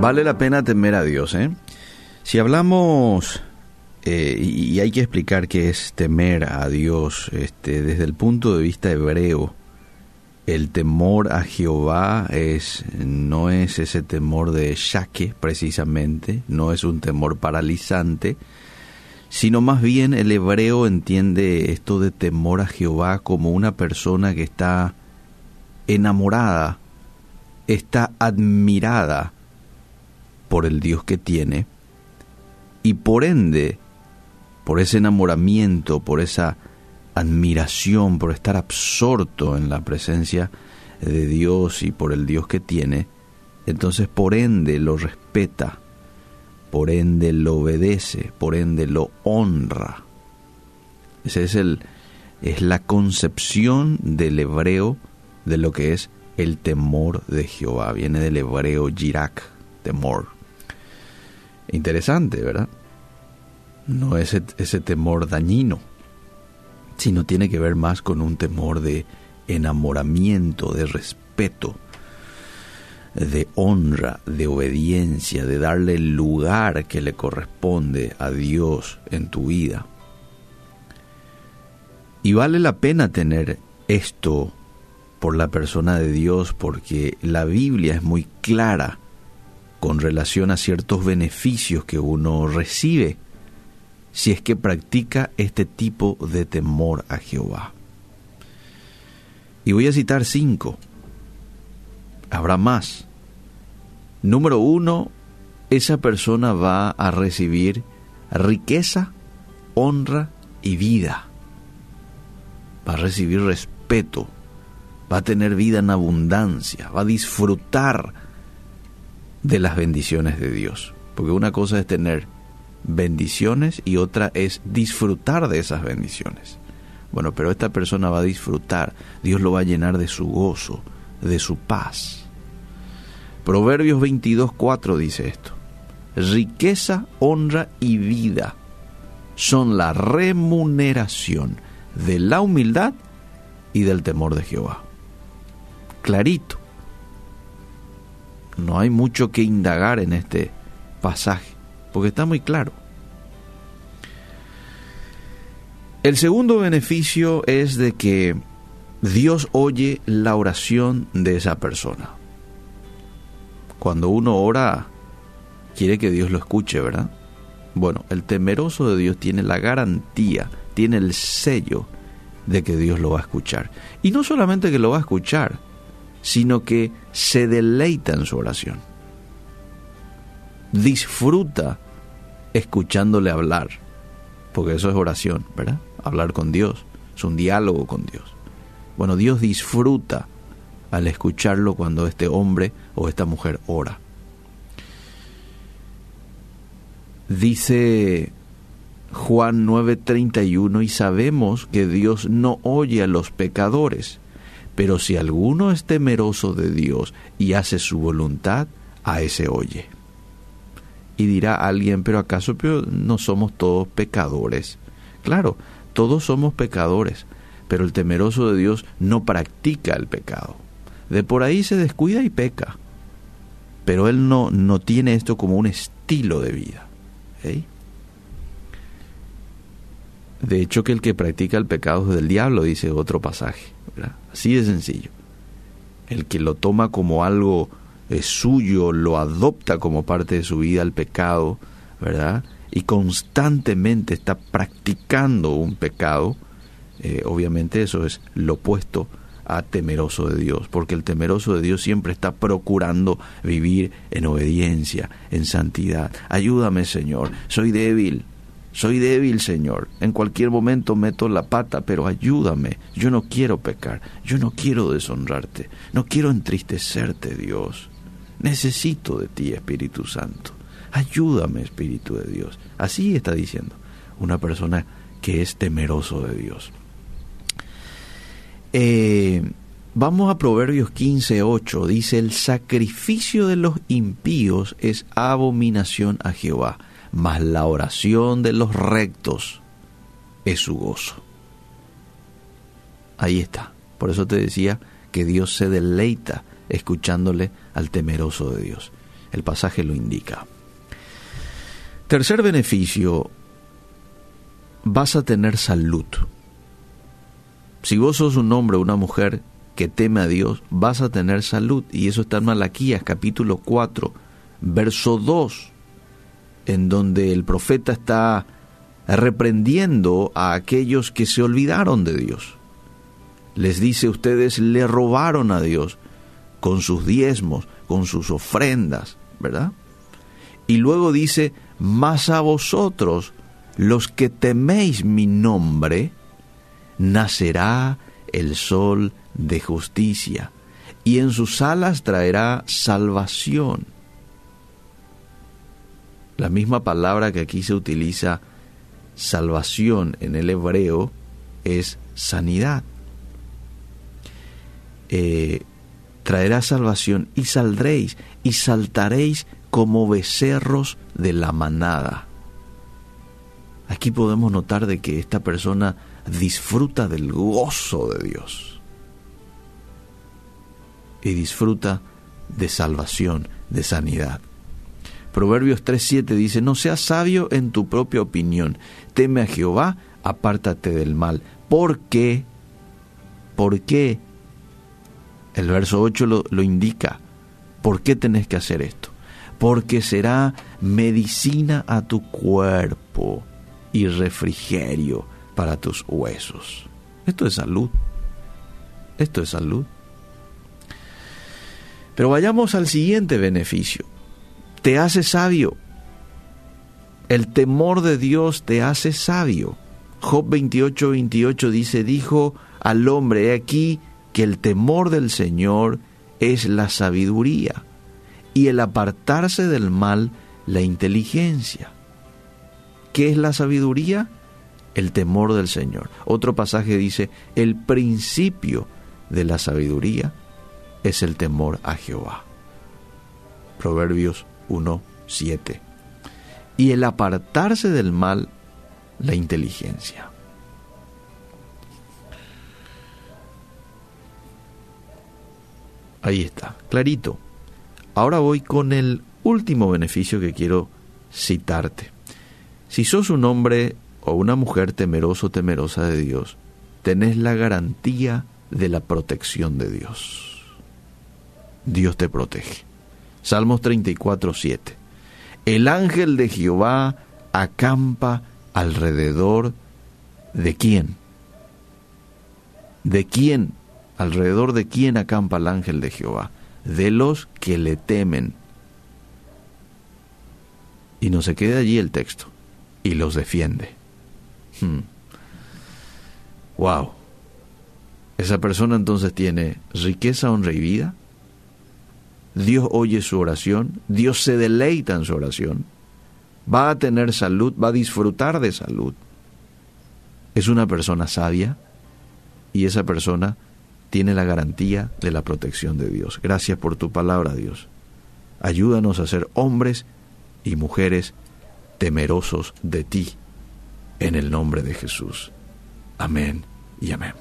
Vale la pena temer a Dios, ¿eh? Si hablamos, eh, y hay que explicar qué es temer a Dios este, desde el punto de vista hebreo, el temor a Jehová es, no es ese temor de shaque precisamente, no es un temor paralizante, sino más bien el hebreo entiende esto de temor a Jehová como una persona que está enamorada, está admirada por el Dios que tiene y por ende, por ese enamoramiento, por esa admiración, por estar absorto en la presencia de Dios y por el Dios que tiene, entonces por ende lo respeta, por ende lo obedece, por ende lo honra. Esa es, es la concepción del hebreo de lo que es el temor de Jehová. Viene del hebreo yirak, temor. Interesante, ¿verdad? No es ese temor dañino, sino tiene que ver más con un temor de enamoramiento, de respeto, de honra, de obediencia, de darle el lugar que le corresponde a Dios en tu vida. Y vale la pena tener esto por la persona de Dios porque la Biblia es muy clara con relación a ciertos beneficios que uno recibe si es que practica este tipo de temor a Jehová. Y voy a citar cinco. Habrá más. Número uno, esa persona va a recibir riqueza, honra y vida. Va a recibir respeto, va a tener vida en abundancia, va a disfrutar de las bendiciones de Dios. Porque una cosa es tener bendiciones y otra es disfrutar de esas bendiciones. Bueno, pero esta persona va a disfrutar, Dios lo va a llenar de su gozo, de su paz. Proverbios 22.4 dice esto. Riqueza, honra y vida son la remuneración de la humildad y del temor de Jehová. Clarito. No hay mucho que indagar en este pasaje, porque está muy claro. El segundo beneficio es de que Dios oye la oración de esa persona. Cuando uno ora, quiere que Dios lo escuche, ¿verdad? Bueno, el temeroso de Dios tiene la garantía, tiene el sello de que Dios lo va a escuchar. Y no solamente que lo va a escuchar, sino que se deleita en su oración. Disfruta escuchándole hablar, porque eso es oración, ¿verdad? Hablar con Dios, es un diálogo con Dios. Bueno, Dios disfruta al escucharlo cuando este hombre o esta mujer ora. Dice Juan 9:31 y sabemos que Dios no oye a los pecadores, pero si alguno es temeroso de Dios y hace su voluntad, a ese oye. Y dirá alguien, pero acaso no somos todos pecadores. Claro, todos somos pecadores, pero el temeroso de Dios no practica el pecado. De por ahí se descuida y peca, pero él no, no tiene esto como un estilo de vida. De hecho, que el que practica el pecado es del diablo, dice otro pasaje. Así de sencillo. El que lo toma como algo eh, suyo, lo adopta como parte de su vida el pecado, ¿verdad? Y constantemente está practicando un pecado, eh, obviamente eso es lo opuesto a temeroso de Dios, porque el temeroso de Dios siempre está procurando vivir en obediencia, en santidad. Ayúdame, Señor, soy débil, soy débil, Señor. En cualquier momento meto la pata, pero ayúdame. Yo no quiero pecar. Yo no quiero deshonrarte. No quiero entristecerte, Dios. Necesito de ti, Espíritu Santo. Ayúdame, Espíritu de Dios. Así está diciendo una persona que es temeroso de Dios. Eh, vamos a Proverbios 15:8. Dice: El sacrificio de los impíos es abominación a Jehová mas la oración de los rectos es su gozo. Ahí está. Por eso te decía que Dios se deleita escuchándole al temeroso de Dios. El pasaje lo indica. Tercer beneficio, vas a tener salud. Si vos sos un hombre o una mujer que teme a Dios, vas a tener salud. Y eso está en Malaquías capítulo 4, verso 2, en donde el profeta está reprendiendo a aquellos que se olvidaron de Dios. Les dice, ustedes le robaron a Dios con sus diezmos, con sus ofrendas, ¿verdad? Y luego dice, mas a vosotros, los que teméis mi nombre, nacerá el sol de justicia, y en sus alas traerá salvación. La misma palabra que aquí se utiliza, salvación en el hebreo, es sanidad. Eh, traerá salvación y saldréis y saltaréis como becerros de la manada. Aquí podemos notar de que esta persona disfruta del gozo de Dios y disfruta de salvación, de sanidad. Proverbios 3.7 dice, no seas sabio en tu propia opinión, teme a Jehová, apártate del mal. ¿Por qué? ¿Por qué? El verso 8 lo, lo indica. ¿Por qué tenés que hacer esto? Porque será medicina a tu cuerpo y refrigerio para tus huesos. Esto es salud. Esto es salud. Pero vayamos al siguiente beneficio. Te hace sabio. El temor de Dios te hace sabio. Job 28, 28 dice, dijo al hombre, he aquí que el temor del Señor es la sabiduría y el apartarse del mal la inteligencia. ¿Qué es la sabiduría? El temor del Señor. Otro pasaje dice, el principio de la sabiduría es el temor a Jehová. Proverbios 1, 7. Y el apartarse del mal, la inteligencia. Ahí está, clarito. Ahora voy con el último beneficio que quiero citarte. Si sos un hombre o una mujer temeroso temerosa de Dios, tenés la garantía de la protección de Dios. Dios te protege. Salmos 34, 7. El ángel de Jehová acampa alrededor de quién? ¿De quién? ¿Alrededor de quién acampa el ángel de Jehová? De los que le temen. Y no se queda allí el texto y los defiende. Wow. Hmm. Esa persona entonces tiene riqueza, honra y vida. Dios oye su oración, Dios se deleita en su oración, va a tener salud, va a disfrutar de salud. Es una persona sabia y esa persona tiene la garantía de la protección de Dios. Gracias por tu palabra, Dios. Ayúdanos a ser hombres y mujeres temerosos de ti, en el nombre de Jesús. Amén y amén.